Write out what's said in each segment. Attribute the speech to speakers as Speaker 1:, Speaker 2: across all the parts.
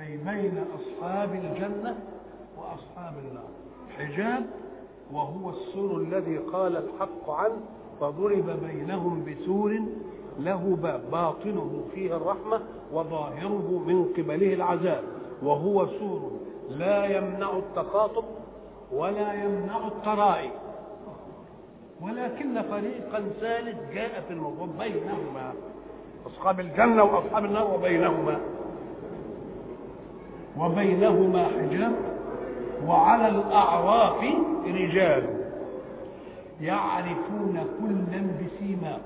Speaker 1: أي بين أصحاب الجنة وأصحاب النار. حجاب وهو السور الذي قال الحق عنه فضرب بينهم بسور له باب باطنه فيه الرحمة وظاهره من قبله العذاب. وهو سور لا يمنع التخاطب ولا يمنع الترائي. ولكن فريقا ثالث جاء في الموضوع بينهما. أصحاب الجنة وأصحاب النار وبينهما. وبينهما حجاب وعلى الأعراف رجال يعرفون كلا بسيماهم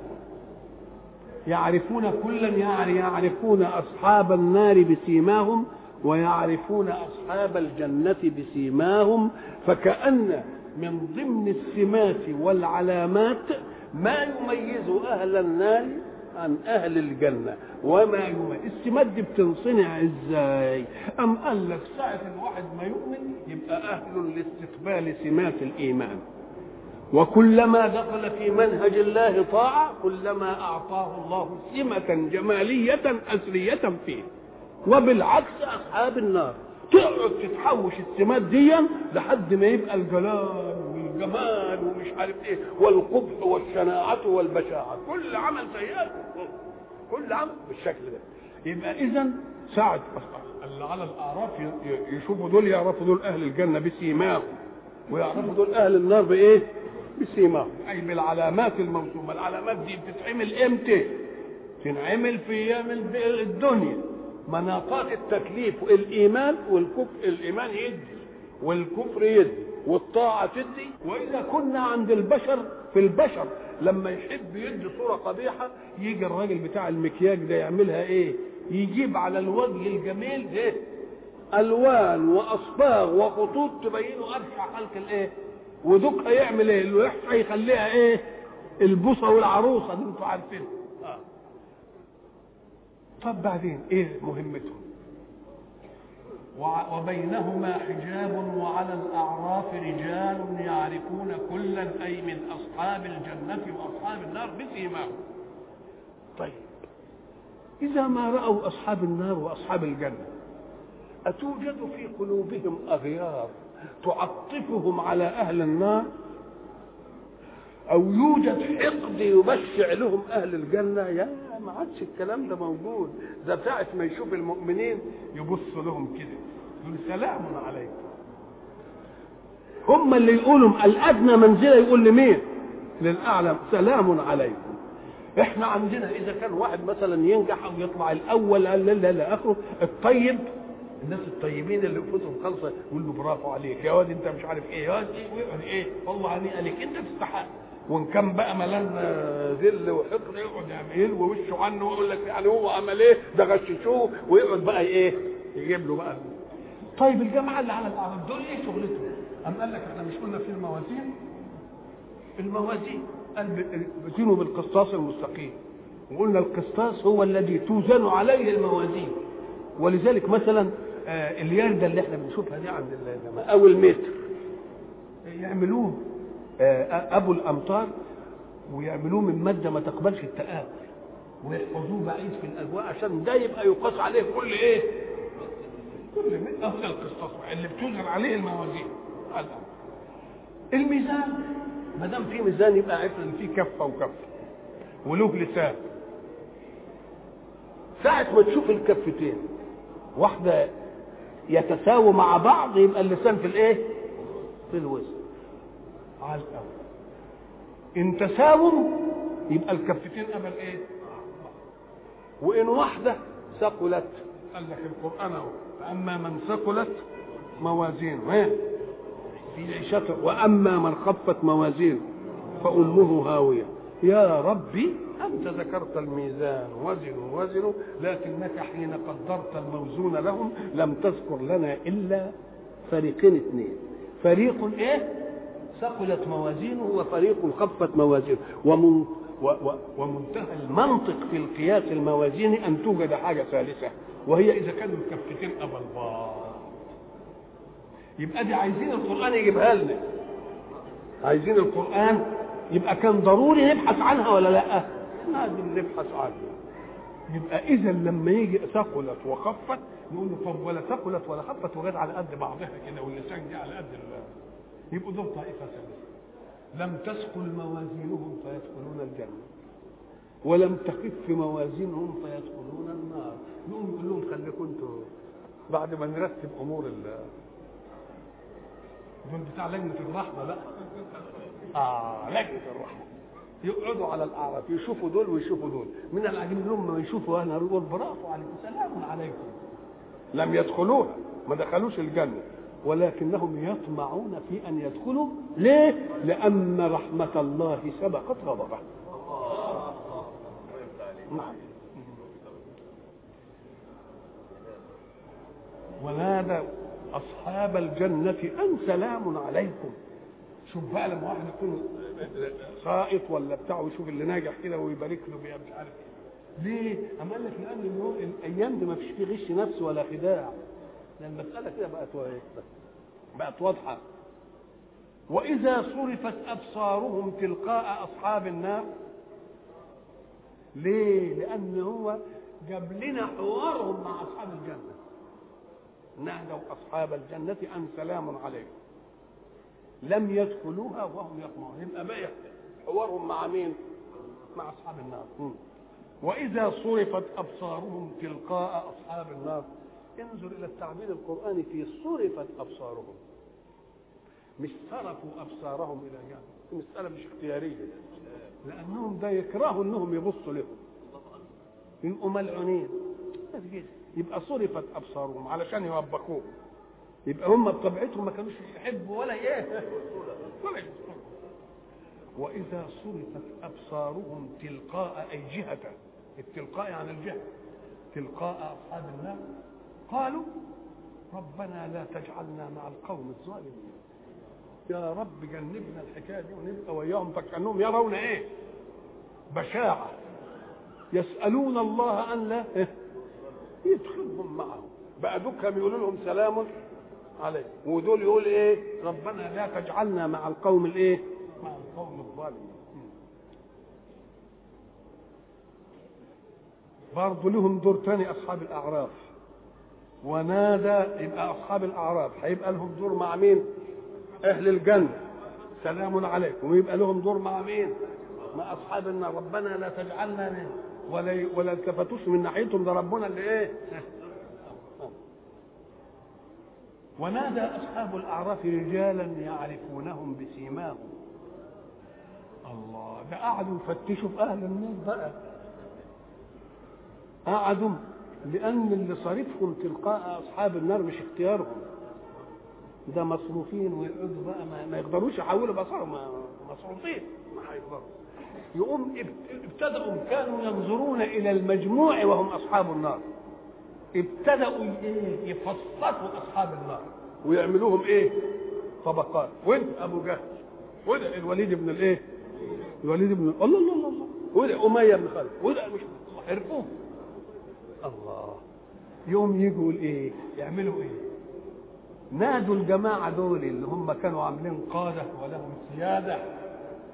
Speaker 1: يعرفون كلا يعني يعرفون أصحاب النار بسيماهم ويعرفون أصحاب الجنة بسيماهم فكأن من ضمن السمات والعلامات ما يميز أهل النار عن أهل الجنة وما يميز السمات دي بتنصنع إزاي؟ أم قال لك ساعة الواحد ما يؤمن يبقى أهل لاستقبال سمات الإيمان. وكلما دخل في منهج الله طاعة كلما أعطاه الله سمة جمالية أسرية فيه. وبالعكس أصحاب النار تقعد تتحوش السمات دي لحد ما يبقى الجلال. والجمال ومش عارف إيه والقبح والشناعة والبشاعة. كل عمل سيئات. كل عمل بالشكل ده. يبقى اذا ساعة اللي على الأعراف يشوفوا دول يعرفوا دول أهل الجنة بسيماهم. ويعرفوا دول أهل النار بإيه؟ بسيماهم. أي بالعلامات الموسومة. العلامات دي بتتعمل إمتى؟ تنعمل في أيام الدنيا. مناطات التكليف الايمان والكفر الإيمان يدي والكفر يدي. والطاعة تدي. وإذا كنا عند البشر في البشر لما يحب يدي صورة قبيحة يجي الراجل بتاع المكياج ده يعملها إيه؟ يجيب على الوجه الجميل إيه ألوان وأصباغ وخطوط تبينه أرشع خلق الإيه؟ ودوك هيعمل إيه؟ الوحش هيخليها إيه؟ البوصة والعروسة دي أنتوا عارفين آه. طب بعدين إيه مهمتهم؟ وبينهما حجاب وعلى الأعراف رجال يعرفون كلا أي من أصحاب الجنة وأصحاب النار بسيماهم طيب. إذا ما رأوا أصحاب النار وأصحاب الجنة أتوجد في قلوبهم أغيار تعطفهم على أهل النار؟ أو يوجد حقد يبشع لهم أهل الجنة. يا ما عادش الكلام ده موجود. ده ساعة ما يشوف المؤمنين يبص لهم كده. يقول سلام عليكم. هم اللي يقولوا الأدنى منزلة يقول لمين؟ للاعلى سلام عليكم. إحنا عندنا إذا كان واحد مثلا ينجح أو يطلع الأول لا لا لا آخره. الطيب الناس الطيبين اللي انفسهم خالصه يقول له برافو عليك. يا واد أنت مش عارف إيه. يا واد إيه؟ والله عليك انت تستحق وإن كان بقى ملان ذل وحقد يقعد يعمل ووشه عنه ويقول لك يعني هو عمل إيه؟ ده غششوه ويقعد بقى إيه؟ يجيب له بقى. طيب الجماعة اللي على الاعراف دول إيه شغلتهم؟ قام قال لك إحنا مش قلنا في الموازين؟ الموازين. قال بزينوا بالقسطاس المستقيم. وقلنا القسطاس هو الذي توزن عليه الموازين. ولذلك مثلا آه الياردة اللي إحنا بنشوفها دي عند الجماعة أو المتر. يعملوه. أبو الأمطار ويعملوه من مادة ما تقبلش التآكل ويحفظوه بعيد في الأجواء عشان ده يبقى يقاس عليه كل إيه؟ كل افضل القسطاس اللي بتوزن عليه الموازين الميزان ما دام في ميزان يبقى عارف ان في كفة وكفة وله لسان ساعة ما تشوف الكفتين واحدة يتساووا مع بعض يبقى اللسان في الإيه؟ في الوزن على الأول. إن تساووا يبقى الكفتين قبل إيه؟ وإن واحدة ثقلت. قال لك القرآن أهو. فأما من ثقلت موازينه في عيشته. وأما من خفت موازينه فأمه هاوية. يا ربي أنا أنت ذكرت الميزان. وزنوا وزنوا. لكنك حين قدرت الموزون لهم لم تذكر لنا إلا فريقين اثنين. فريق إيه؟ ثقلت موازينه وفريق خفت موازينه. ومن ومنتهى المنطق في القياس الموازيني أن توجد حاجة ثالثة وهي إذا كانوا الكفتين أبا بعض يبقى دي عايزين القرآن يجيبها لنا. عايزين القرآن يبقى كان ضروري نبحث عنها ولا لأ؟ لازم نبحث عنها. يبقى إذا لما يجي ثقلت وخفت نقول له طب ولا ثقلت ولا خفت وجت على قد بعضها كده واللسان جه على قد يبقوا دول طائفة ثالثه لم تثقل موازينهم فيدخلون الجنة. ولم تخف موازينهم فيدخلون النار. نقوم نقول لهم خليكم أنتوا بعد ما نرتب أمور ال دول بتاع لجنة الرحمة بقى. آه لجنة الرحمة. يقعدوا على الأعراف يشوفوا دول ويشوفوا دول. من العجيب لهم ما يشوفوا أنا يقول برافو عليكم. سلام عليكم. لم يدخلوها ما دخلوش الجنة. ولكنهم يطمعون في أن يدخلوا ليه؟ لأن رحمة الله سبقت غضبه. نعم. ونادى أصحاب الجنة أن سلام عليكم. شوف بقى لما واحد يكون سائط ولا بتاع ويشوف اللي ناجح كده ويبارك له بيها مش عارف ليه؟ أما قال لك لأن الأيام دي ما فيش فيه غش نفس ولا خداع. المسألة كده بقت بقت واضحة وإذا صرفت أبصارهم تلقاء أصحاب النار ليه؟ لأن هو جاب لنا حوارهم مع أصحاب الجنة نادوا أصحاب الجنة أن سلام عليكم لم يدخلوها وهم يطمعون يبقى بقى حوارهم مع مين؟ مع أصحاب النار. وإذا صرفت أبصارهم تلقاء أصحاب النار انظر إلى التعبير القرآني في صرفت أبصارهم. مش صرفوا أبصارهم إلى جهة المسألة مش اختيارية. لأنهم ده يكرهوا إنهم يبصوا لهم. يبقوا ملعونين. يبقى صرفت أبصارهم علشان يوبخوهم. يبقى هم بطبيعتهم ما كانوش يحبوا ولا إيه. وإذا صرفت أبصارهم تلقاء أي جهة. التلقاء عن الجهة. تلقاء أصحاب النار. قالوا ربنا لا تجعلنا مع القوم الظالمين. يا رب جنبنا الحكاية دي ونبقى وياهم. فكانهم يرون إيه؟ بشاعة. يسألون الله أن لا يدخلهم معهم. بقى دول يقولوا لهم سلام عليه ودول يقول إيه؟ ربنا لا تجعلنا مع القوم الإيه؟ مع القوم الظالمين. برضه لهم دور تاني أصحاب الأعراف. ونادى يبقى أصحاب الاعراف هيبقى لهم دور مع مين؟ أهل الجنة. سلام عليكم. ويبقى لهم دور مع مين؟ مع أصحاب النار. ربنا لا تجعلنا ولا ولا التفتوش من ناحيتهم. ده ربنا اللي إيه؟ ونادى أصحاب الأعراف رجالا يعرفونهم بسيماهم. الله ده قعدوا يفتشوا في أهل النار بقى. قعدوا لأن اللي صارفهم تلقاء أصحاب النار مش اختيارهم. ده مصروفين ويقعدوا بقى ما, ما يقدروش يحولوا بصرهم مصروفين. ما هيقدروا يقوم ابتدأوا كانوا ينظرون إلى المجموع وهم أصحاب النار. ابتدأوا إيه؟ يفصصوا أصحاب النار. ويعملوهم إيه؟ طبقات. وانت أبو جهل؟ وده الوليد بن الإيه؟ الوليد بن الله الله الله وده أمية بن خالد؟ وده مش عرفوه الله. يوم يجوا الايه يعملوا إيه؟ نادوا الجماعة دول اللي هم كانوا عاملين قادة ولهم سيادة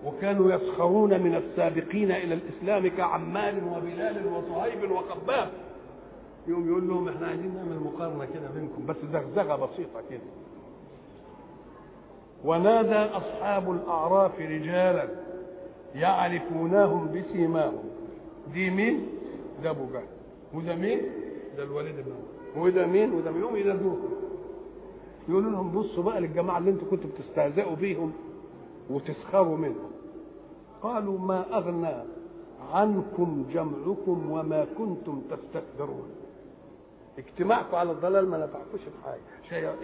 Speaker 1: وكانوا يسخرون من السابقين إلى الإسلام كعمال وبلال وصهيب وخباب يوم يقول لهم إحنا عايزين نعمل مقارنة كده بينكم بس زغزغة بسيطة كده. ونادى أصحاب الأعراف رجالا يعرفونهم بسيماهم. دي مين؟ ده أبو جهل وده مين؟ ده الوليد بن وده مين؟ وده مين؟ يوم ينادوهم يقولوا لهم بصوا بقى للجماعة اللي أنتوا كنتوا بتستهزئوا بيهم وتسخروا منهم. قالوا ما أغنى عنكم جمعكم وما كنتم تستكبرون. اجتماعكم على الضلال ما نفعكوش في حاجة. شيء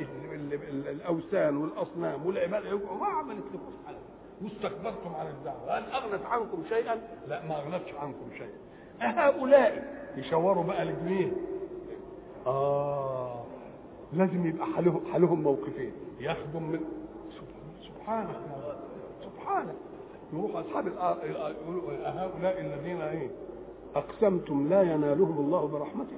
Speaker 1: الأوثان والأصنام والعباد ما عملت لكم حاجة. واستكبرتم عن الدعوة. هل أغنت عنكم شيئا؟ لا ما أغنتش عنكم شيئا. أهؤلاء يشوروا بقى لمين؟ آه لازم يبقى حالهم حالهم موقفين. يخدم من سبحانك سبحانك. يروح أصحاب يقولوا هؤلاء الذين إيه؟ أقسمتم لا ينالهم الله برحمته.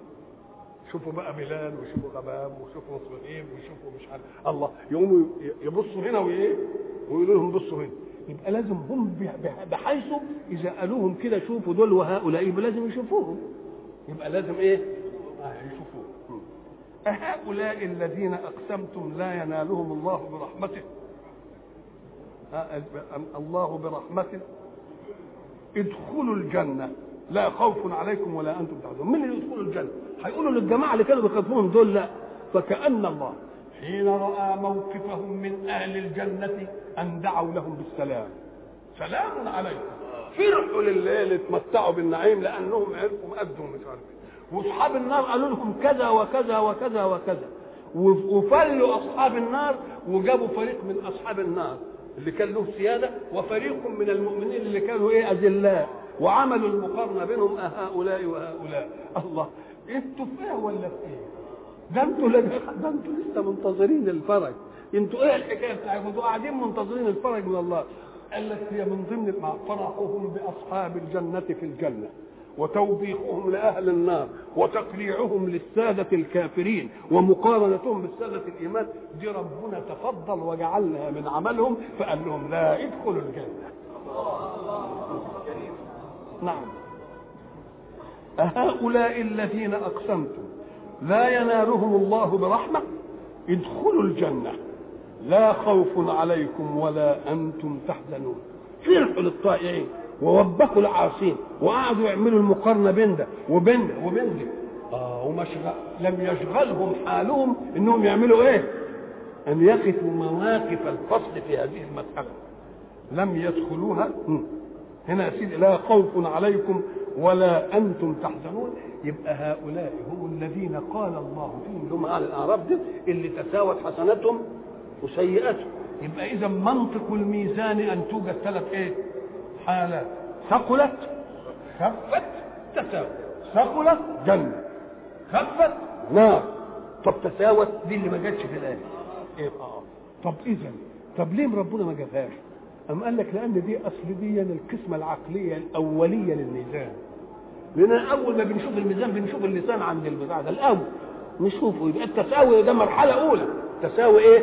Speaker 1: شوفوا بقى بلال وشوفوا غباب وشوفوا صهيب وشوفوا مش عارف الله. يقوموا يبصوا هنا وإيه؟ ويقولوا لهم بصوا هنا. يبقى لازم هم بحيث إذا قالوهم كده شوفوا دول وهؤلاء يبقى لازم يشوفوهم. يبقى لازم إيه؟ آه يشوفوهم أهؤلاء الذين أقسمتم لا ينالهم الله برحمته. الله برحمته. ادخلوا الجنة. لا خوف عليكم ولا أنتم تحزنون من اللي يدخلوا الجنة؟ هيقولوا للجماعة اللي كانوا بيخاطبوهم دول لا. فكأن الله. حين رأى موقفهم من أهل الجنة أن دعوا لهم بالسلام. سلام عليكم. فرحوا لليل اتمتعوا بالنعيم لأنهم عرفوا قدهم مش عارف وأصحاب النار قالوا لهم كذا وكذا وكذا وكذا. وفلوا أصحاب النار وجابوا فريق من أصحاب النار اللي كان له سيادة وفريق من المؤمنين اللي كانوا إيه؟ أذلاء. وعملوا المقارنة بينهم هؤلاء وهؤلاء. الله أنتوا في إيه ولا في إيه؟ ده أنتوا ده أنتوا لسه منتظرين الفرج. أنتوا إيه الحكاية بتاعتكم؟ أنتوا قاعدين منتظرين الفرج من الله. قال لك هي من ضمن فرحهم بأصحاب الجنة في الجنة وتوبيخهم لأهل النار وتقريعهم للسادة الكافرين ومقارنتهم بالسادة الإيمان دي ربنا تفضل وجعلها من عملهم فقال لهم لا ادخلوا الجنة. نعم. أهؤلاء الذين أقسمتم لا ينالهم الله برحمة؟ ادخلوا الجنة. لا خوف عليكم ولا أنتم تحزنون. فرحوا للطائعين ووبخوا العاصين وقعدوا يعملوا المقارنة بين ده وبين ده وبين ده آه ومشغل لم يشغلهم حالهم إنهم يعملوا إيه؟ أن يقفوا مواقف الفصل في هذه المساله لم يدخلوها. هنا يا سيدي لا خوف عليكم ولا أنتم تحزنون. يبقى هؤلاء هم الذين قال الله فيهم هم أهل الأعراب دي اللي تساوت حسناتهم وسيئاتهم يبقى إذا منطق الميزان أن توجد ثلاث إيه؟ حالات. ثقلت خفت تساوت. ثقلت جنة خفت نار. طب تساوت دي اللي ما جاتش في الآية إيه؟ آه. طب إذا طب ليه ربنا ما جابهاش؟ أم قال لك لأن دي أصل دي القسمة العقلية الأولية للميزان. لأن أول ما بنشوف الميزان بنشوف اللسان عند البتاع ده الأول. نشوفه يبقى التساوي ده مرحلة أولى. تساوي إيه؟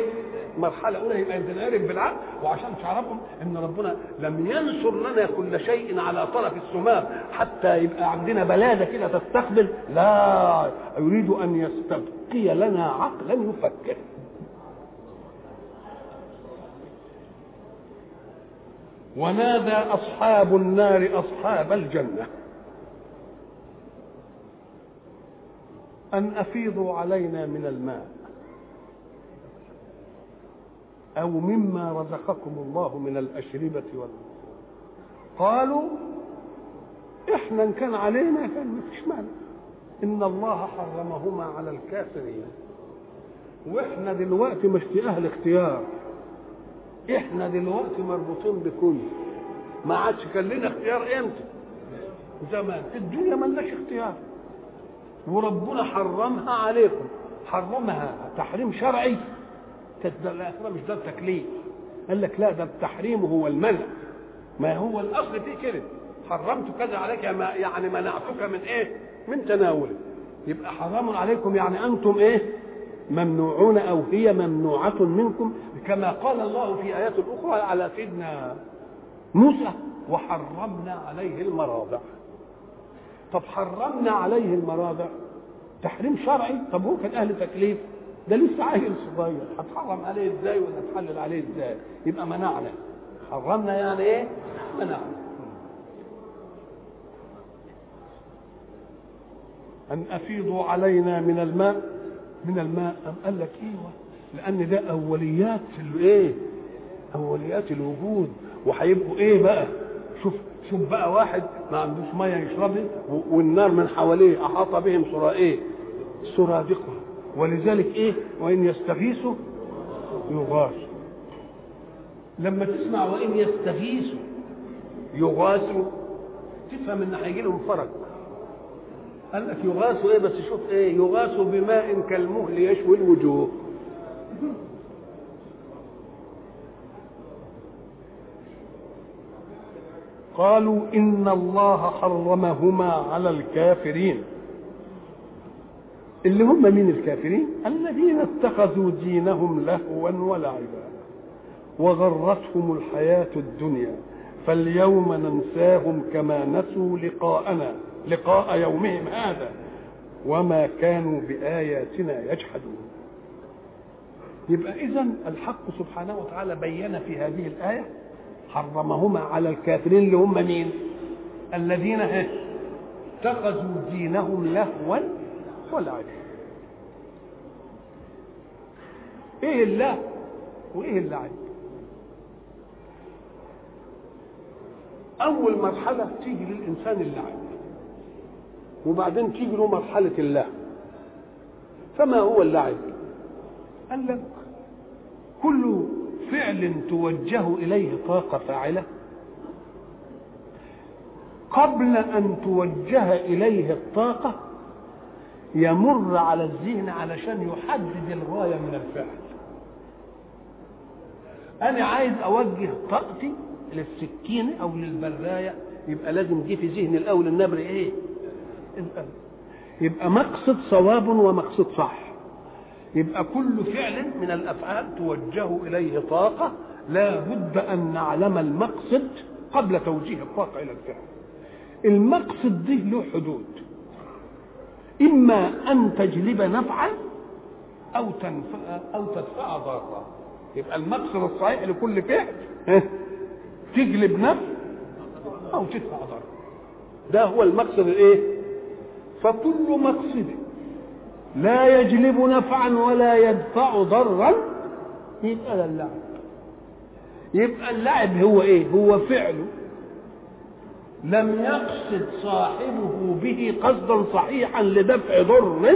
Speaker 1: مرحلة أولى يبقى نعرف بالعقل وعشان تعرفهم إن ربنا لم ينصر لنا كل شيء على طرف السمام حتى يبقى عندنا بلادة كده تستقبل لا يريد أن يستبقي لنا عقلا يفكر. ونادى أصحاب النار أصحاب الجنة أن أفيضوا علينا من الماء. أو مما رزقكم الله من الأشربة وال. قالوا إحنا إن كان علينا كان مفيش مانع. إن الله حرمهما على الكافرين. وإحنا دلوقتي مش أهل اختيار. إحنا دلوقتي مربوطين بكل. ما عادش كان لنا اختيار إمتى؟ زمان. الدنيا ملناش اختيار. وربنا حرمها عليكم. حرمها. تحريم شرعي. الاخره مش ده التكليف قال لك لا ده التحريم هو المنع ما هو الأصل فيه كده. حرمت كذا عليك يعني منعتك من إيه؟ من تناوله. يبقى حرام عليكم يعني أنتم إيه؟ ممنوعون أو هي ممنوعة منكم. كما قال الله في آيات أخرى على سيدنا موسى وحرمنا عليه المراضع طب حرمنا عليه المراضع تحريم شرعي؟ طب هو كان أهل تكليف. ده لسه عيل صغير. هتحرم عليه إزاي ولا تحلل عليه إزاي؟ يبقى منعنا حرمنا يعني إيه؟ منعنا أن أفيضوا علينا من الماء. من الماء أم قال لك إيوه. لأن ده أوليات الإيه؟ أوليات الوجود. وهيبقوا إيه بقى؟ شوف شوف بقى واحد ما عندوش مية يشربها والنار من حواليه أحاط بهم سرائيه. سرادقها. ولذلك إيه؟ وإن يستغيثوا يغاثوا لما تسمع وإن يستغيثوا يغاثوا تفهم إن هيجي لهم فرج قال لك يغاثوا إيه؟ بس شوف إيه؟ يغاثوا بماء كالمهل يشوي الوجوه. قالوا إن الله حرمهما على الكافرين. اللي هم مين الكافرين الذين اتخذوا دينهم لهوا ولعبا وغرتهم الحياة الدنيا فاليوم ننساهم كما نسوا لقاءنا لقاء يومهم هذا وما كانوا بآياتنا يجحدون يبقى إذا الحق سبحانه وتعالى بين في هذه الآية حرمهما على الكافرين اللي هم مين؟ الذين اتخذوا دينهم لهوا ولعبا إيه اللهو وإيه اللعب أول مرحلة تيجي للإنسان اللعب وبعدين تيجي له مرحلة اللهو فما هو اللعب قال لك كل فعل توجه إليه طاقة فاعلة. قبل أن توجه إليه الطاقة يمر على الذهن علشان يحدد الغاية من الفعل. أنا عايز أوجه طاقتي للسكينة أو للبراية. يبقى لازم جه في ذهني الأول النبر الأول. يبقى مقصد صواب ومقصد صح. يبقى كل فعل من الأفعال توجه إليه طاقة. لا بد أن نعلم المقصد قبل توجيه الطاقة إلى الفعل. المقصد ده له حدود. إما أن تجلب نفعا أو تنفع أو تدفع ضرا يبقى المقصد الصحيح لكل فعل تجلب نفع أو تدفع ضرر ده هو المقصد الإيه؟ فكل مقصد لا يجلب نفعا ولا يدفع ضرا يبقى ده اللعب. يبقى اللعب هو إيه؟ هو فعله. لم يقصد صاحبه به قصدا صحيحا لدفع ضر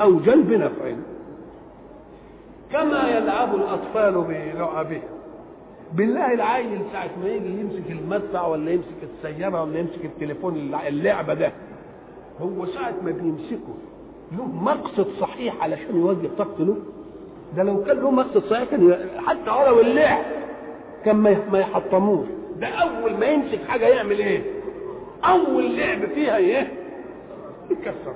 Speaker 1: أو جلب نفع. كما يلعب الأطفال بلعبهم بالله العيل ساعة ما يجي يمسك المدفع ولا يمسك السيارة ولا يمسك التليفون اللعبة ده هو ساعة ما بيمسكه له مقصد صحيح علشان يوجه طاقته له. ده لو كان له مقصد صحيح كان حتى ولو اللعب كان ما يحطموش. ده أول ما يمسك حاجة يعمل إيه؟ أول لعب فيها إيه؟ يكسر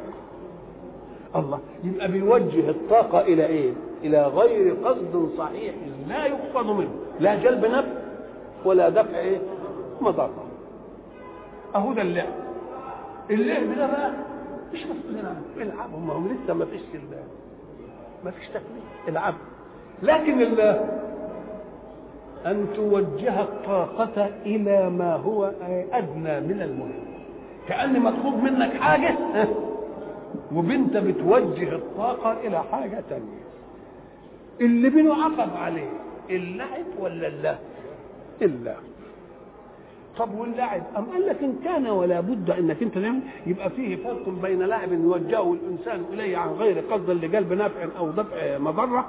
Speaker 1: الله يبقى بيوجه الطاقة إلى إيه؟ إلى غير قصد صحيح لا يقصد منه لا جلب نفع ولا دفع إيه؟ مضرة أهو ده اللعب اللعب ده بقى مش مسؤولين عنه العبوا ما هم لسه ما فيش ما فيش تكليف العبوا لكن أن توجه الطاقة إلى ما هو أدنى من المهم. كأن مطلوب منك حاجة وبنت بتوجه الطاقة إلى حاجة تانية. اللي بنعاقب عليه اللعب ولا اللهو اللهو طب واللعب أم قال لك إن كان ولا بد أنك أنت تعمل يبقى فيه فرق بين لاعب يوجهه الإنسان إليه عن غير قصد لجلب نفع أو دفع مضرة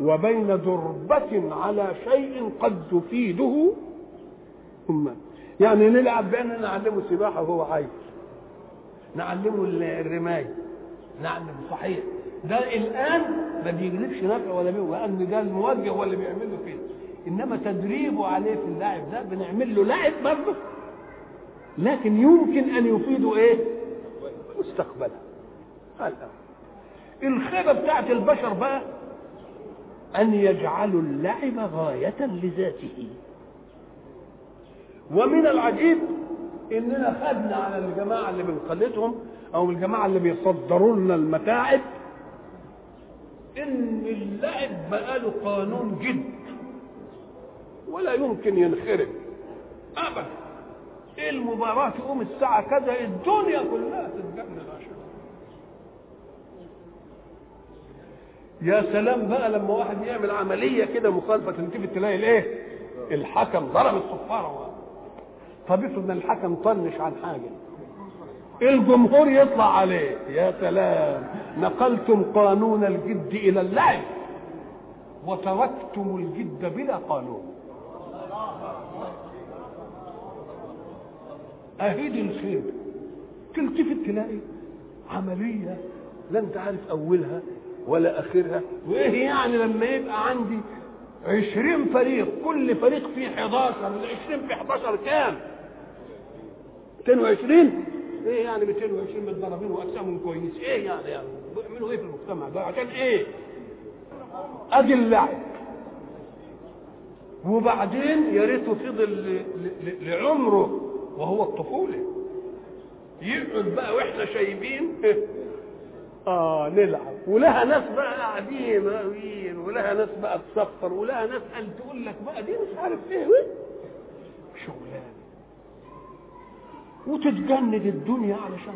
Speaker 1: وبين ضربة على شيء قد تفيده ثم يعني نلعب بأننا نعلمه السباحة وهو عايز نعلمه الرماية. نعلم صحيح. ده الآن ما بيجلبش نفع ولا بيه لأن ده الموجه هو اللي بيعمل له كده إنما تدريبه عليه في اللاعب ده بنعمل له لاعب برضه. لكن يمكن أن يفيده إيه؟ مستقبلا. الخيبة بتاعت البشر بقى أن يجعلوا اللعب غاية لذاته. ومن العجيب إننا خدنا على الجماعة اللي بنقلدهم أو الجماعة اللي بيصدروا لنا المتاعب إن اللعب بقى له قانون جد ولا يمكن ينخرب أبدا. المباراة تقوم الساعة كذا الدنيا كلها تتجنن عشان يا سلام بقى لما واحد يعمل عملية كده مخالفة تلتفت تلاقي الايه؟ الحكم ضرب الصفاره طب افرض الحكم طنش عن حاجة. الجمهور يطلع عليه. يا سلام نقلتم قانون الجد إلى اللعب وتركتم الجد بلا قانون. أهيد الخير. تلتفت تلاقي عملية لا انت عارف أولها. ولا أخرها. وإيه يعني لما يبقى عندي عشرين فريق كل فريق فيه 11 العشرين في 11 كام؟ 220 إيه يعني 220 متضربين واجسامهم كويس؟ إيه يعني يعني؟ بيعملوا إيه في المجتمع ده؟ عشان إيه؟ أدي اللعب. وبعدين يا ريته فضل لعمره وهو الطفولة. يقعد بقى وإحنا شايبين. آه نلعب. ولها ناس بقى قاعدين راويين ولها ناس بقى تصفر ولها ناس قال تقول لك بقى دي مش عارف إيه شغلانة. وتتجند الدنيا علشان.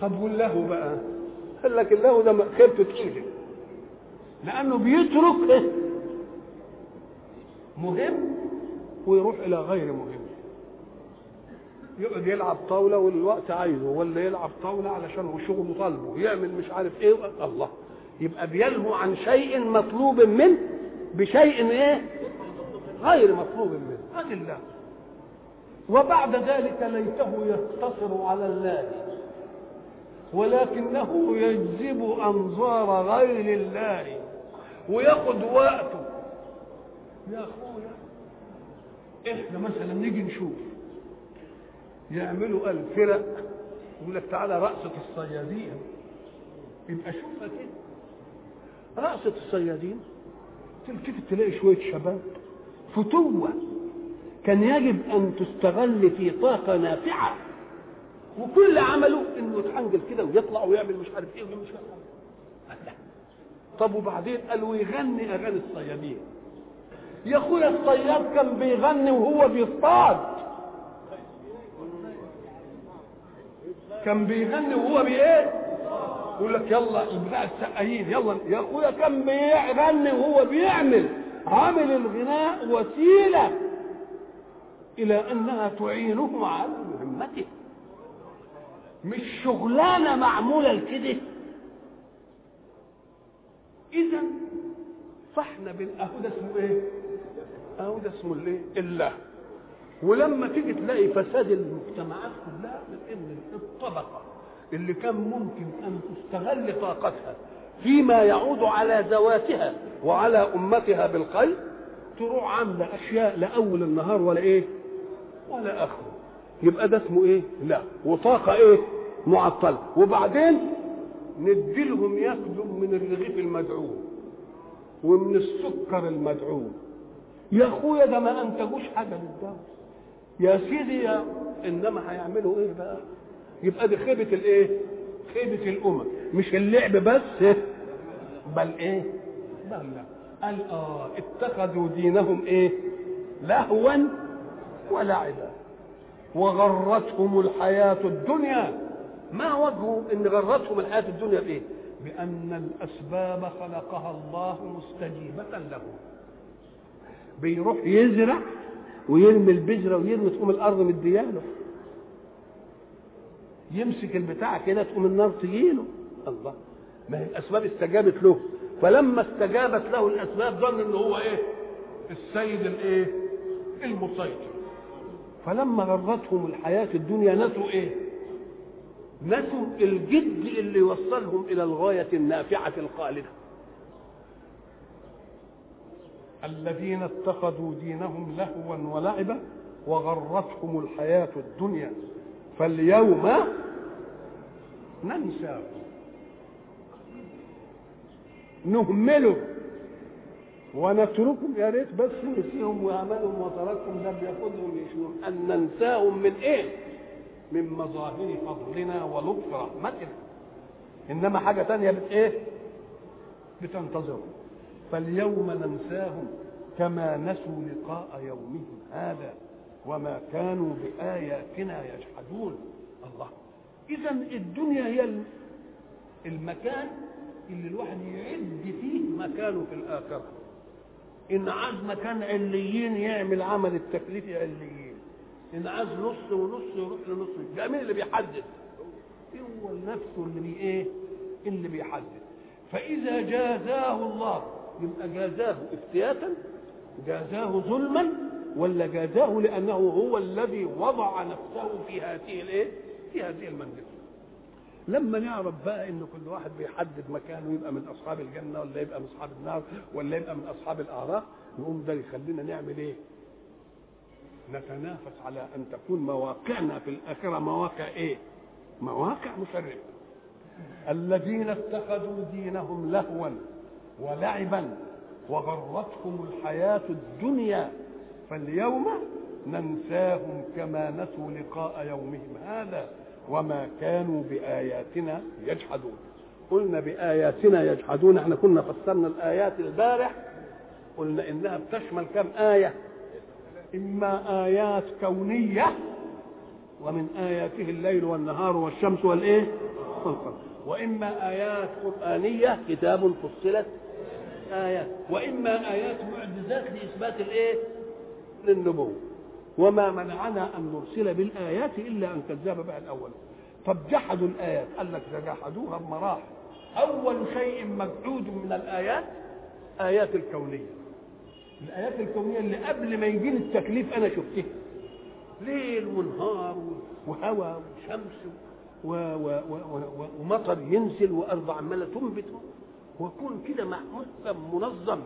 Speaker 1: طب واللهو بقى؟ قال لك اللهو ده خيبته تقيلة. لأنه بيترك إيه؟ مهم ويروح إلى غير مهم. يقعد يلعب طاولة والوقت عايزه ولا يلعب طاولة علشان هو شغله طالبه يعمل مش عارف إيه الله. يبقى بيلهو عن شيء مطلوب منه بشيء إيه؟ غير مطلوب منه. هذه الله. وبعد ذلك ليته يقتصر على الله. ولكنه يجذب أنظار غير الله. وياخد وقته. يا أخويا إحنا مثلا نيجي نشوف. يعملوا الفرق يقول لك تعالى رقصة الصيادين. يبقى شوفها كده. رقصة الصيادين. تلتفت تلاقي شوية شباب. فتوة. كان يجب أن تستغل في طاقة نافعة. وكل عمله إنه يتحنجل كده ويطلع ويعمل مش عارف إيه ومش عارف لا طب وبعدين؟ قالوا يغني أغاني الصيادين. يا أخويا الصياد كان بيغني وهو بيصطاد. كان بيغني وهو بإيه؟ يقول لك يلا بتاع السقايين يلا يا اخويا كان بيغني وهو بيعمل عامل الغناء وسيلة إلى أنها تعينه على مهمته. مش شغلانة معمولة لكده. إذا فاحنا بن اهو ده اسمه إيه؟ اهو ده اسمه الايه الله. ولما تيجي تلاقي فساد المجتمعات كلها من ان الطبقة اللي كان ممكن أن تستغل طاقتها فيما يعود على ذواتها وعلى أمتها بالخير تروح عاملة أشياء لاول النهار ولا إيه ولا آخره. يبقى ده اسمه إيه؟ لا. وطاقة إيه؟ معطلة. وبعدين نديلهم ياخدوا من الرغيف المدعوم ومن السكر المدعوم. يا أخويا ده ما أنتجوش حاجة للدولة. يا سيدي يا إنما هيعملوا إيه بقى؟ يبقى دي خيبة الإيه؟ خيبة الأمم. مش اللعب بس بل إيه؟ بل قال آه اتخذوا دينهم إيه؟ لهوا ولعبا. وغرتهم الحياة الدنيا. ما وجه إن غرتهم الحياة الدنيا بإيه؟ بأن الأسباب خلقها الله مستجيبة له. بيروح يزرع ويرمي البذره ويرمي تقوم الأرض مدياله. يمسك البتاع كده تقوم النار تجيله. الله. ما هي الأسباب استجابت له. فلما استجابت له الأسباب ظن إن هو إيه؟ السيد الإيه؟ المسيطر. فلما غرتهم الحياة الدنيا نسوا إيه؟ نسوا الجد اللي يوصلهم إلى الغاية النافعة الخالدة. الذين اتخذوا دينهم لهوا ولعبا وغرتهم الحياة الدنيا. فاليوم ننساهم نهمله ونتركهم يا ريت بس نسيهم واملهم وتركهم. ده بياخذهم يشون أن ننساهم من إيه؟ من مظاهر فضلنا ولطف رحمتنا. إنما حاجة تانية بت إيه؟ بتنتظرهم فاليوم ننساهم كما نسوا لقاء يومهم هذا وما كانوا بآياتنا يجحدون. الله. إذا الدنيا هي المكان اللي الواحد يعد فيه مكانه في الآخرة. إن عاز مكان عليين يعمل عمل التكليف عليين. إن عاز نص ونص يروح لنص ده مين اللي بيحدد؟ هو نفسه اللي بي إيه؟ اللي بيحدد. فإذا جازاه الله يبقى جازاه افتياتا جازاه ظلما ولا جازاه لأنه هو الذي وضع نفسه في هذه الإيه؟ في هذه المنزلة لما نعرف بقى إن كل واحد بيحدد مكانه يبقى من أصحاب الجنة ولا يبقى من أصحاب النار ولا يبقى من أصحاب الاعراف نقوم ده يخلينا نعمل إيه؟ نتنافس على أن تكون مواقعنا في الآخرة مواقع إيه؟ مواقع مشرفه الذين اتخذوا دينهم لهوا ولعبا وغرتهم الحياة الدنيا فاليوم ننساهم كما نسوا لقاء يومهم هذا وما كانوا بآياتنا يجحدون. قلنا بآياتنا يجحدون إحنا كنا فسرنا الآيات البارح قلنا إنها بتشمل كم آية؟ إما آيات كونية ومن آياته الليل والنهار والشمس والإيه؟ والقمر. وإما آيات قرآنية كتاب فصلت آيات وإما آيات معجزات لإثبات الإيه؟ للنبوة. وما منعنا أن نرسل بالآيات إلا أن كذب بها الأول. طب جحدوا الآيات. قال لك جحدوها بمراحل. أول شيء مجحود من الآيات آيات الكونية. الآيات الكونية اللي قبل ما يجيني التكليف أنا شفتها. ليل ونهار وهواء وشمس و و و و ومطر ينزل وارض عماله تنبت. وكون كده منظم.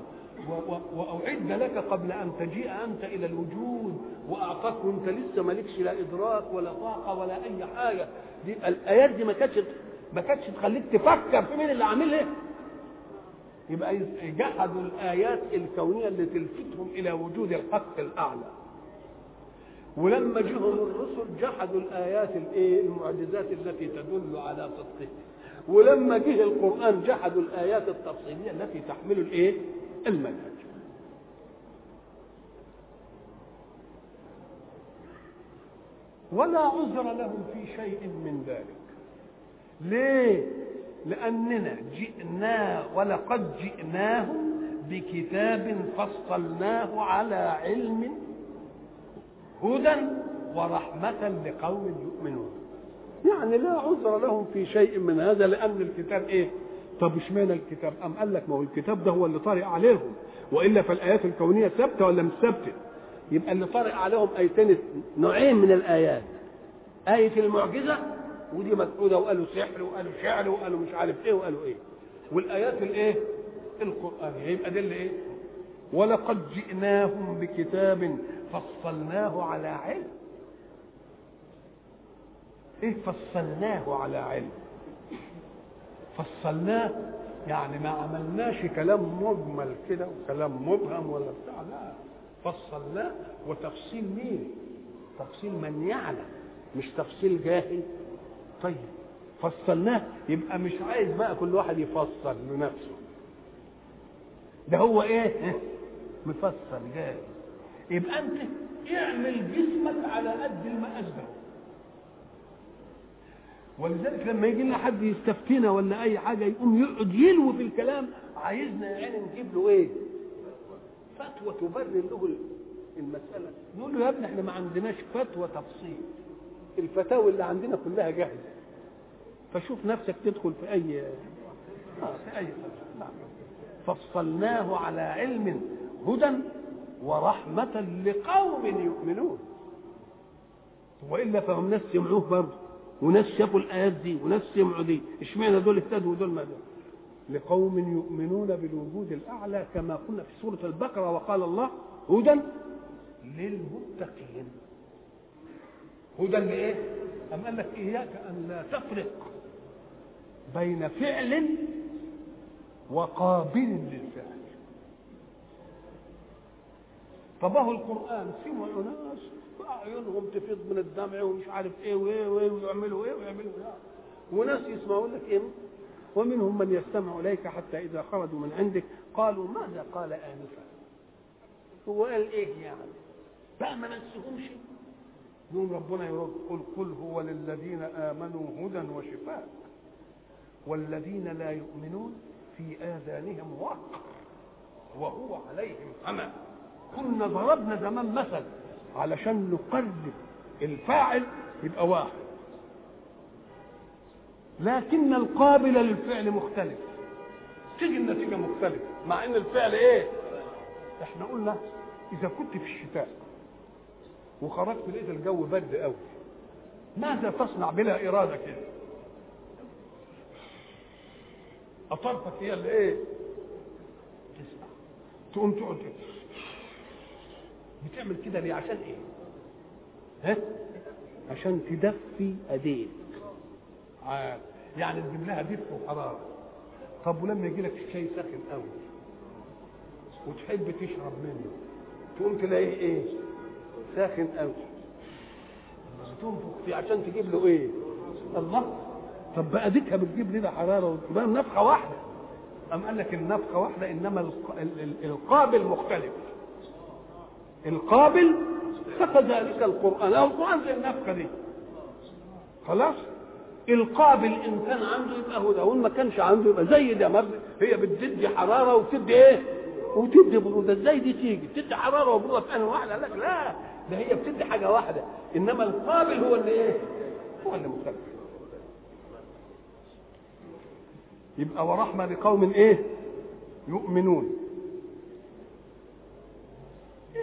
Speaker 1: وأعد لك قبل أن تجيء أنت إلى الوجود. وأعطاك وأنت لسه مالكش لا إدراك ولا طاقة ولا أي حاجة. دي الآيات دي ما كانتش ما كانتش تخليك تفكر في مين اللي عاملها يبقى جحدوا الآيات الكونية اللي تلفتهم إلى وجود الحق الأعلى. ولما جهم الرسل جحدوا الآيات الايه المعجزات التي تدل على صدقه. ولما جه القرآن جحدوا الآيات التفصيلية التي تحمل الايه المنهج. ولا عذر لهم في شيء من ذلك. ليه؟ لأننا جئنا ولقد جئناهم بكتاب فصلناه على علم هدى ورحمة لقوم يؤمنون. يعني لا عذر لهم في شيء من هذا لأن الكتاب إيه؟ طب إشمعنى الكتاب؟ أم قال لك ما هو الكتاب ده هو اللي طارئ عليهم وإلا فالآيات الكونية ثابتة ولا مش ثابتة؟ يبقى اللي طارئ عليهم آيتين نوعين من الآيات. آية المعجزة ودي مفقودة وقالوا سحر وقالوا شعر وقالوا مش عارف إيه وقالوا إيه. والآيات الإيه؟ القرآنية. يبقى ده اللي إيه؟ ولقد جئناهم بكتاب فصلناه على علم. إيه فصلناه على علم؟ فصلناه يعني ما عملناش كلام مجمل كده وكلام مبهم ولا بتاع لا. فصلناه. وتفصيل مين؟ تفصيل من يعلم مش تفصيل جاهل. طيب فصلناه. يبقى مش عايز بقى كل واحد يفصل لنفسه. ده هو إيه؟ مفصل جاهز يبقى أنت اعمل جسمك على قد المقاس ده ولذلك لما يجي لنا حد يستفتينا ولا أي حاجة يقوم يقعد يلوي في الكلام عايزنا يا عيني نجيب له إيه؟ فتوى تبرر له المسألة. نقول له يا ابني إحنا ما عندناش فتوى تفصيل. الفتاوى اللي عندنا كلها جاهزة. فشوف نفسك تدخل في اي آه في اي نعم. فصلناه على علم هدى ورحمة لقوم يؤمنون. وإلا فهم ناس سمعوه برضه وناس شافوا الآيات دي وناس سمعوا دي. إشمعنى دول اهتدوا ودول ما دول؟ لقوم يؤمنون بالوجود الأعلى كما قلنا في سورة البقرة وقال الله هدى للمتقين. هدى لإيه؟ أم قال لك إياك أن لا تفرق بين فعل وقابل للفعل. طب اهو القران سمعوا ناس اعينهم تفيض من الدمع ومش عارف إيه وايه وايه ويعملوا إيه ويعملوا إيه. وناس يسمعوا لك إيه؟ ومنهم من يستمع إليك حتى إذا خرجوا من عندك. قالوا ماذا قال آنفا؟ هو قال إيه يعني؟ بقى ما نسهمش يوم ربنا يرد قل قل هو للذين آمنوا هدى وشفاء والذين لا يؤمنون في آذانهم وقر وهو عليهم عمى كنا ضربنا زمان مثل علشان نقرب الفاعل يبقى واحد. لكن القابل للفعل مختلف. تيجي النتيجة مختلفة. مع إن الفعل إيه؟ إحنا قلنا إذا كنت في الشتاء وخرجت لقيت الجو برد قوي ماذا تصنع بلا إرادة كده؟ اطرفك هي اللي إيه؟ تسمع. تقوم تقعد بتعمل كده ليه؟ عشان إيه؟ ها؟ عشان تدفي أيديك. عاد يعني تجيب لها دفء وحرارة. طب ولما يجي لك الشاي ساخن قوي وتحب تشرب منه تقوم تلاقيه إيه؟ ساخن قوي. تنفخ فيه عشان تجيب له إيه؟ الله. طب بقى ديكها بتجيب لنا حرارة بقى النفخه واحدة. أم قال لك النفخة واحدة إنما الق- ال- ال- القابل مختلف. القابل فكذلك القرآن. أو القرآن زي النفخة دي. خلاص؟ القابل إن كان عنده يبقى هو ده وإن ما كانش عنده يبقى زي ده. ما هي بتدي حرارة وتدي إيه؟ وتدي بروده إزاي دي تيجي؟ تدي حرارة وبروده في أنهي واحدة؟ قال لك لا. ده هي بتدي حاجة واحدة. إنما القابل هو اللي إيه؟ هو اللي مختلف. يبقى ورحمه لقوم إيه؟ يؤمنون.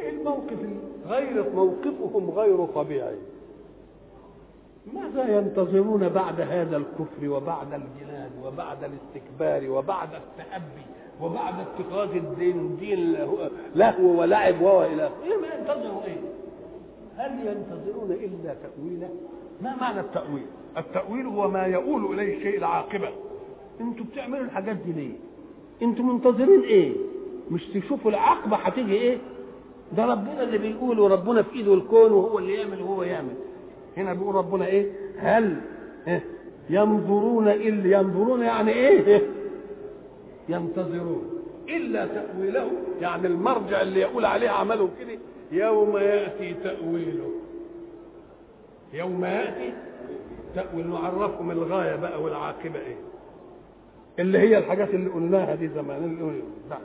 Speaker 1: إيه الموقف غير موقفهم غير طبيعي؟ ماذا ينتظرون بعد هذا الكفر وبعد الجنان وبعد الاستكبار وبعد التأبي وبعد اتخاذ الدين دين لهو ولعب والى إيه ما ينتظروا إيه؟ هل ينتظرون إلا تأويله؟ ما معنى التأويل؟ التأويل هو ما يؤول إليه الشيء العاقبة. أنتوا بتعملوا الحاجات دي ليه؟ أنتوا منتظرين إيه؟ مش تشوفوا العاقبة هتيجي إيه؟ ده ربنا اللي بيقول وربنا في إيده الكون وهو اللي يعمل وهو يعمل. هنا بيقول ربنا إيه؟ هل؟ إيه؟ ينظرون الا ينظرون يعني إيه؟ ينتظرون. إلا تأويله. يعني المرجع اللي يقول عليه عمله كده يوم يأتي تأويله. يوم يأتي تأويل. نعرفكم الغاية بقى والعاقبة إيه؟ اللي هي الحاجات اللي قلناها دي زمان اللي قلنا. نعم.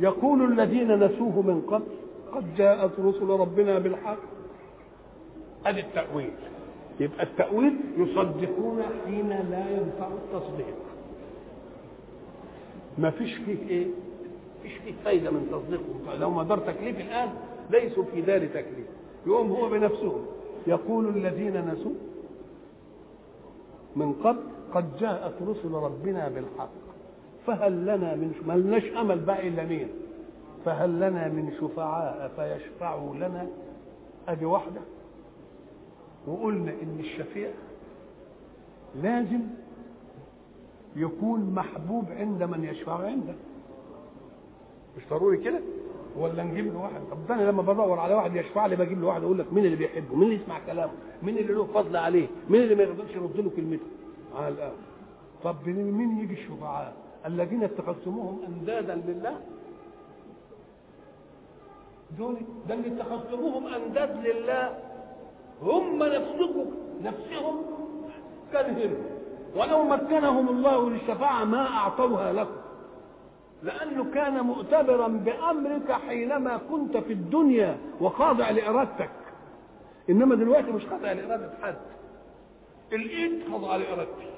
Speaker 1: يقول الذين نسوه من قبل قد جاءت رسل ربنا بالحق. أدي التأويل. يبقى التأويل يصدقون حين لا ينفع التصديق. ما فيش فيه إيه؟ فيش فيه فايدة من تصديقهم لو ما دار تكليف الآن ليسوا في دار تكليف. يقوم هو بنفسهم يقول الذين نسوا من قبل قد جاءت رسل ربنا بالحق. فهل لنا من ش... ملناش أمل بقى إلا مين؟ فهل لنا من شفعاء فيشفعوا لنا ادي واحدة؟ وقلنا إن الشفيع لازم يكون محبوب عند من يشفع عنده. مش ضروري كده؟ ولا نجيب له واحد؟ طب ده أنا لما بدور على واحد يشفع لي بجيب له واحد أقول لك مين اللي بيحبه؟ مين اللي يسمع كلامه؟ مين اللي له فضل عليه؟ مين اللي ما يقدرش يرد له كلمته؟ على الآن طب مين يجي الشفعاء؟ الذين اتخذتموهم أندادا لله. دول ده اللي اتخذتموهم أنداد لله. هم نفسكم نفسهم. كرههم. ولو مكنهم الله للشفاعة ما أعطوها لكم لأنه كان مؤتبرا بأمرك حينما كنت في الدنيا وخاضع لإرادتك. إنما دلوقتي مش خاضع لإرادة حد. الإيد خاضعة لإرادتي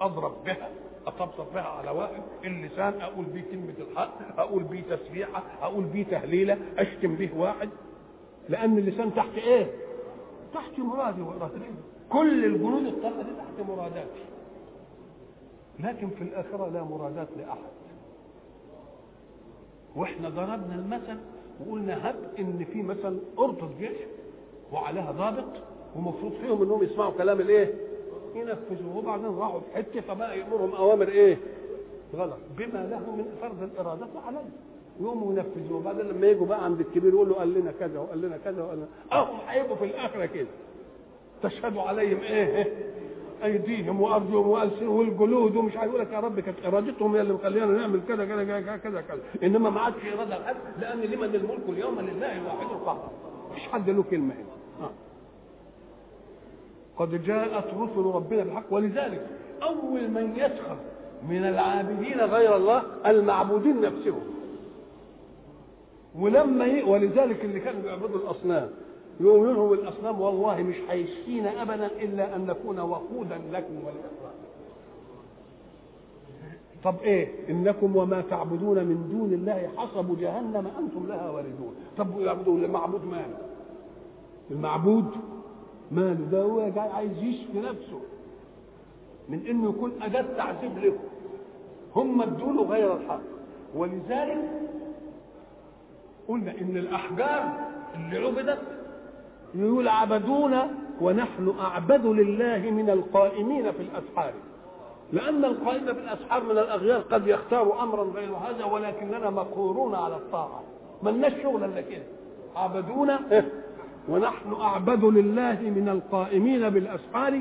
Speaker 1: أضرب بها. أطبطب بها على واحد اللسان أقول بيه كلمة الحق أقول بيه تسبيحة أقول بيه تهليلة أشتم به واحد لأن اللسان تحت إيه؟ تحت مرادي وإرادتي كل الجنود الطاقة دي تحت مراداتي لكن في الآخرة لا مرادات لأحد وإحنا ضربنا المثل وقلنا هب إن في مثلا قرطة جيش وعليها ضابط ومفروض فيهم إنهم يسمعوا كلام الإيه؟ ينفذوه وبعدين راحوا في حتة فبقى يأمرهم أوامر إيه؟ غلط. بما له من فرض الإرادة عليه. يقوموا ينفذوه وبعدين لما يجوا بقى عند الكبير يقول له قال لنا كذا وقال لنا كذا وقال لنا اهم هيبقوا في الآخرة كده. تشهد عليهم إيه؟ أيديهم وأرجلهم والسنهم والجلود ومش عارف. يقول لك يا رب كانت إرادتهم هي اللي مخلينا نعمل كذا كذا كذا كذا كذا إنما ما عادش إرادة لحد لأن لمن الملك اليوم لله الواحد القهار مفيش حد له كلمة هنا. قد جاءت رسل ربنا بالحق ولذلك أول من يسخر من العابدين غير الله المعبودين نفسهم. ولما ي... ولذلك اللي كانوا بيعبدوا الأصنام يقول لهم الأصنام والله مش هيشفينا ابدا إلا أن نكون وقودا لكم ولإخوانكم. طب إيه؟ إنكم وما تعبدون من دون الله حصب جهنم أنتم لها واردون طب يعبدوا المعبود ماله المعبود ماله ده هو جاي عايز يشفي نفسه من إنه يكون اداه تعذيب لهم هم ادوا غير الحق. ولذلك قلنا إن الأحجار اللي عبدت يقول عبدونا ونحن أعبد لله من القائمين في الأسحار. لأن القائم في الأسحار من الأغيار قد يختار أمرا غير هذا ولكننا مقهورون على الطاعة. ملناش شغل الا كده؟ عبدونا ونحن أعبد لله من القائمين بالأسحار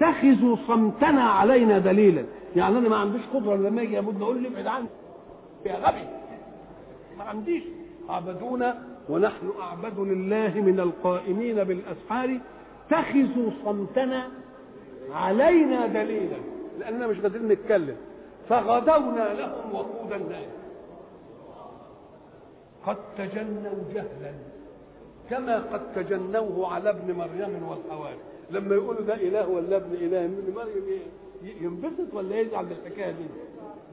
Speaker 1: اتخذوا صمتنا علينا دليلا. يعني أنا ما عنديش قدرة لما يجي يمد أقول لي ابعد عني. يا غبي. ما عنديش. عبدونا ونحن أعبد لله من القائمين بالأسحار اتخذوا صمتنا علينا دليلا. لاننا مش قادرين نتكلم. فغدونا لهم وقود النار قد تجنوا جهلا. كما قد تجنوه على ابن مريم والحواري لما يقولوا ده إله ولا ابن إله ابن مريم ينبسط ولا يزعل من الحكاية دي؟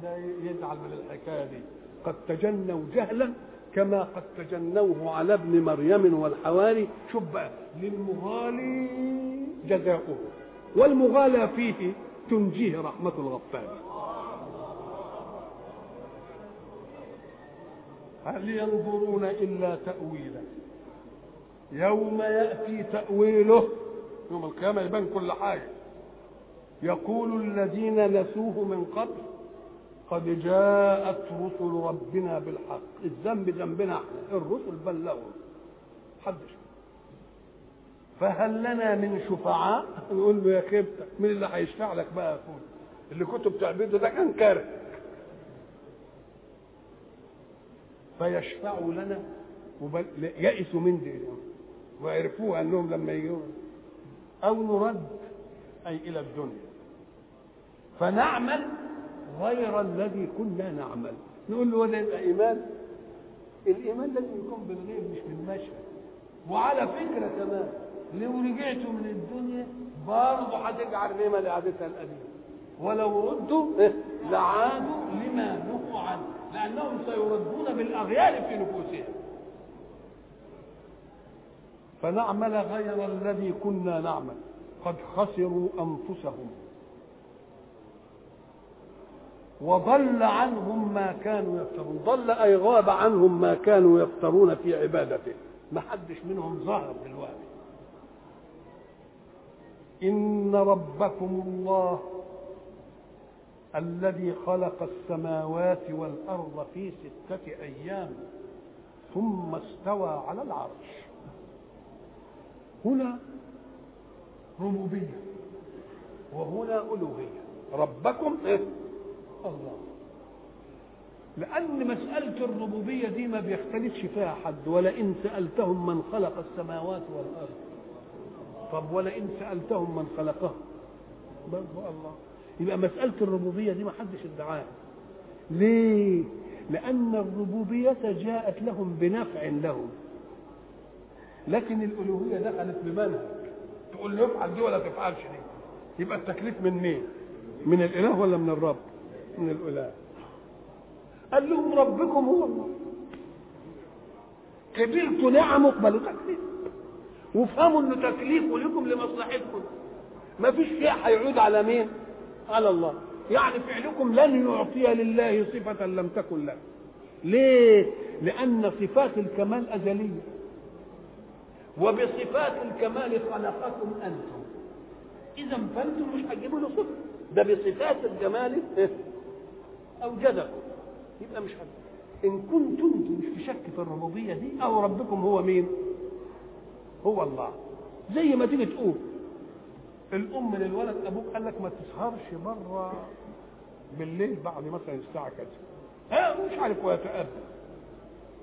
Speaker 1: ده يزعل من الحكاية دي. قد تجنوا جهلا كما قد تجنوه على ابن مريم والحواري شوف بقى للمغالي جزاؤه والمغالى فيه تنجيه رحمة الغفار. هل ينظرون إلا تأويله يوم يأتي تأويله يوم القيامة يبان كل حاجة. يقول الذين نسوه من قبل قد جاءت رسل ربنا بالحق. الذنب ذنبنا إحنا الرسل بلغوا. حدش فهل لنا من شفعاء؟ نقول له يا خيبتك مين اللي هيشفع لك بقى يا اللي كنت بتعبده ده كان كاره فيشفعوا لنا وبل... يئسوا من دي وعرفوها انهم لما يجوا. أو نرد أي إلى الدنيا. فنعمل غير الذي كنا نعمل. نقول له وده يبقى ايمان الإيمان لازم يكون بالغيب مش بالمشهد. وعلى فكرة كمان لو رجعتوا من الدنيا برضه هترجع الرمى لعادتها القديمة. ولو ردوا لعادوا لما نهوا عنه. لأنهم سيردون بالأغيار في نفوسهم. فنعمل غير الذي كنا نعمل. قد خسروا أنفسهم. وضل عنهم ما كانوا يفترون. ضل أي غاب عنهم ما كانوا يفترون في عبادته. ما حدش منهم ظهر دلوقتي. إن ربكم الله الذي خلق السماوات والأرض في ستة أيام ثم استوى على العرش. هنا ربوبية وهنا ألوهية. ربكم إيه؟ الله. لأن مسألة الربوبية دي ما بيختلفش فيها حد ولئن سألتهم من خلق السماوات والأرض. طب ولئن سألتهم من خلقها برضه الله. يبقى مسألة الربوبية دي ما حدش ادعاها. ليه؟ لأن الربوبية جاءت لهم بنفع لهم. لكن الألوهية دخلت بمنهج. تقول له افعل دي ولا تفعلش دي. يبقى التكليف من مين؟ من الإله ولا من الرب؟ من الإله. قال لهم ربكم هو الله. قبلت نعم اقبلوا تكليف. وافهموا إنه تكليف لكم لمصلحتكم. ما فيش شيء هيعود على مين؟ على الله. يعني فعلكم لن يعطي لله صفة لم تكن له. ليه؟ لأن صفات الكمال أزلية. وبصفات الكمال خلقكم أنتم. إذا فأنتم مش هتجيبوا له صفة ده بصفات الجمال أوجدكم. يبقى مش حد إن كنتم مش في شك في الربوبية دي أو ربكم هو مين؟ هو الله. زي ما تيجي تقول الأم للولد أبوك قال لك ما تسهرش بره بالليل بعد مثلا الساعة كذا. ها مش عارف ويتأبى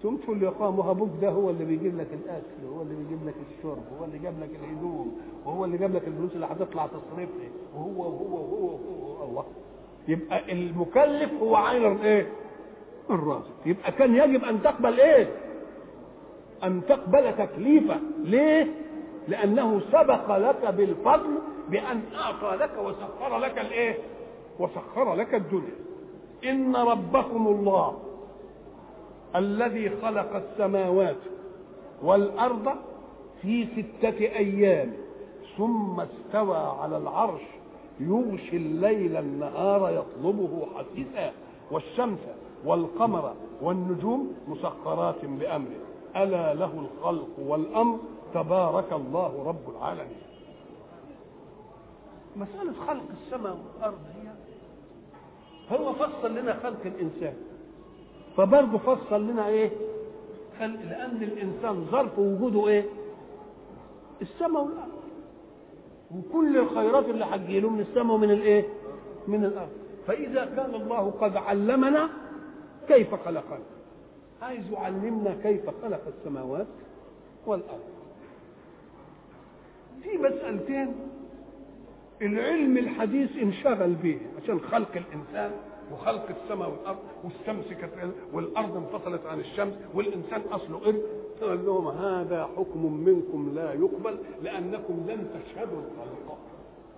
Speaker 1: ثم تقول له يا قام أبوك ده هو اللي بيجيب لك الأكل هو اللي بيجيب لك الشرب هو اللي جاب لك الهدوم وهو اللي جاب لك الفلوس اللي هتطلع تصرفها وهو وهو وهو, وهو الله. يبقى المكلف هو عين الايه الرازق يبقى كان يجب أن تقبل إيه؟ أن تقبل تكليفه. ليه؟ لأنه سبق لك بالفضل بأن أعطى لك وسخر لك الإيه؟ وسخر لك الدنيا. إن ربكم الله الذي خلق السماوات والأرض في ستة أيام ثم استوى على العرش يغشي الليل النهار يطلبه حثيثا والشمس والقمر والنجوم مسخرات بأمره. ألا له الخلق والأمر؟ تبارك الله رب العالمين. مسألة خلق السماء والأرض هي هو فصل لنا خلق الإنسان. فبرضه فصل لنا إيه؟ خلق لأن الإنسان ظرف وجوده إيه؟ السماء والأرض. وكل الخيرات اللي هتجيله من السماء ومن الإيه؟ من الأرض. فإذا كان الله قد علمنا كيف خلقنا. عايز يعلمنا كيف خلق السماوات والأرض. في مسألتين العلم الحديث انشغل به عشان خلق الإنسان. وخلق السماء والأرض والشمس والأرض انفصلت عن الشمس والإنسان أصله قرد قال لهم هذا حكم منكم لا يقبل لأنكم لن تشهدوا الخلق.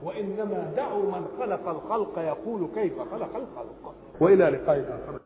Speaker 1: وإنما دعوا من خلق الخلق يقول كيف خلق الخلق. وإلى لقاء اخر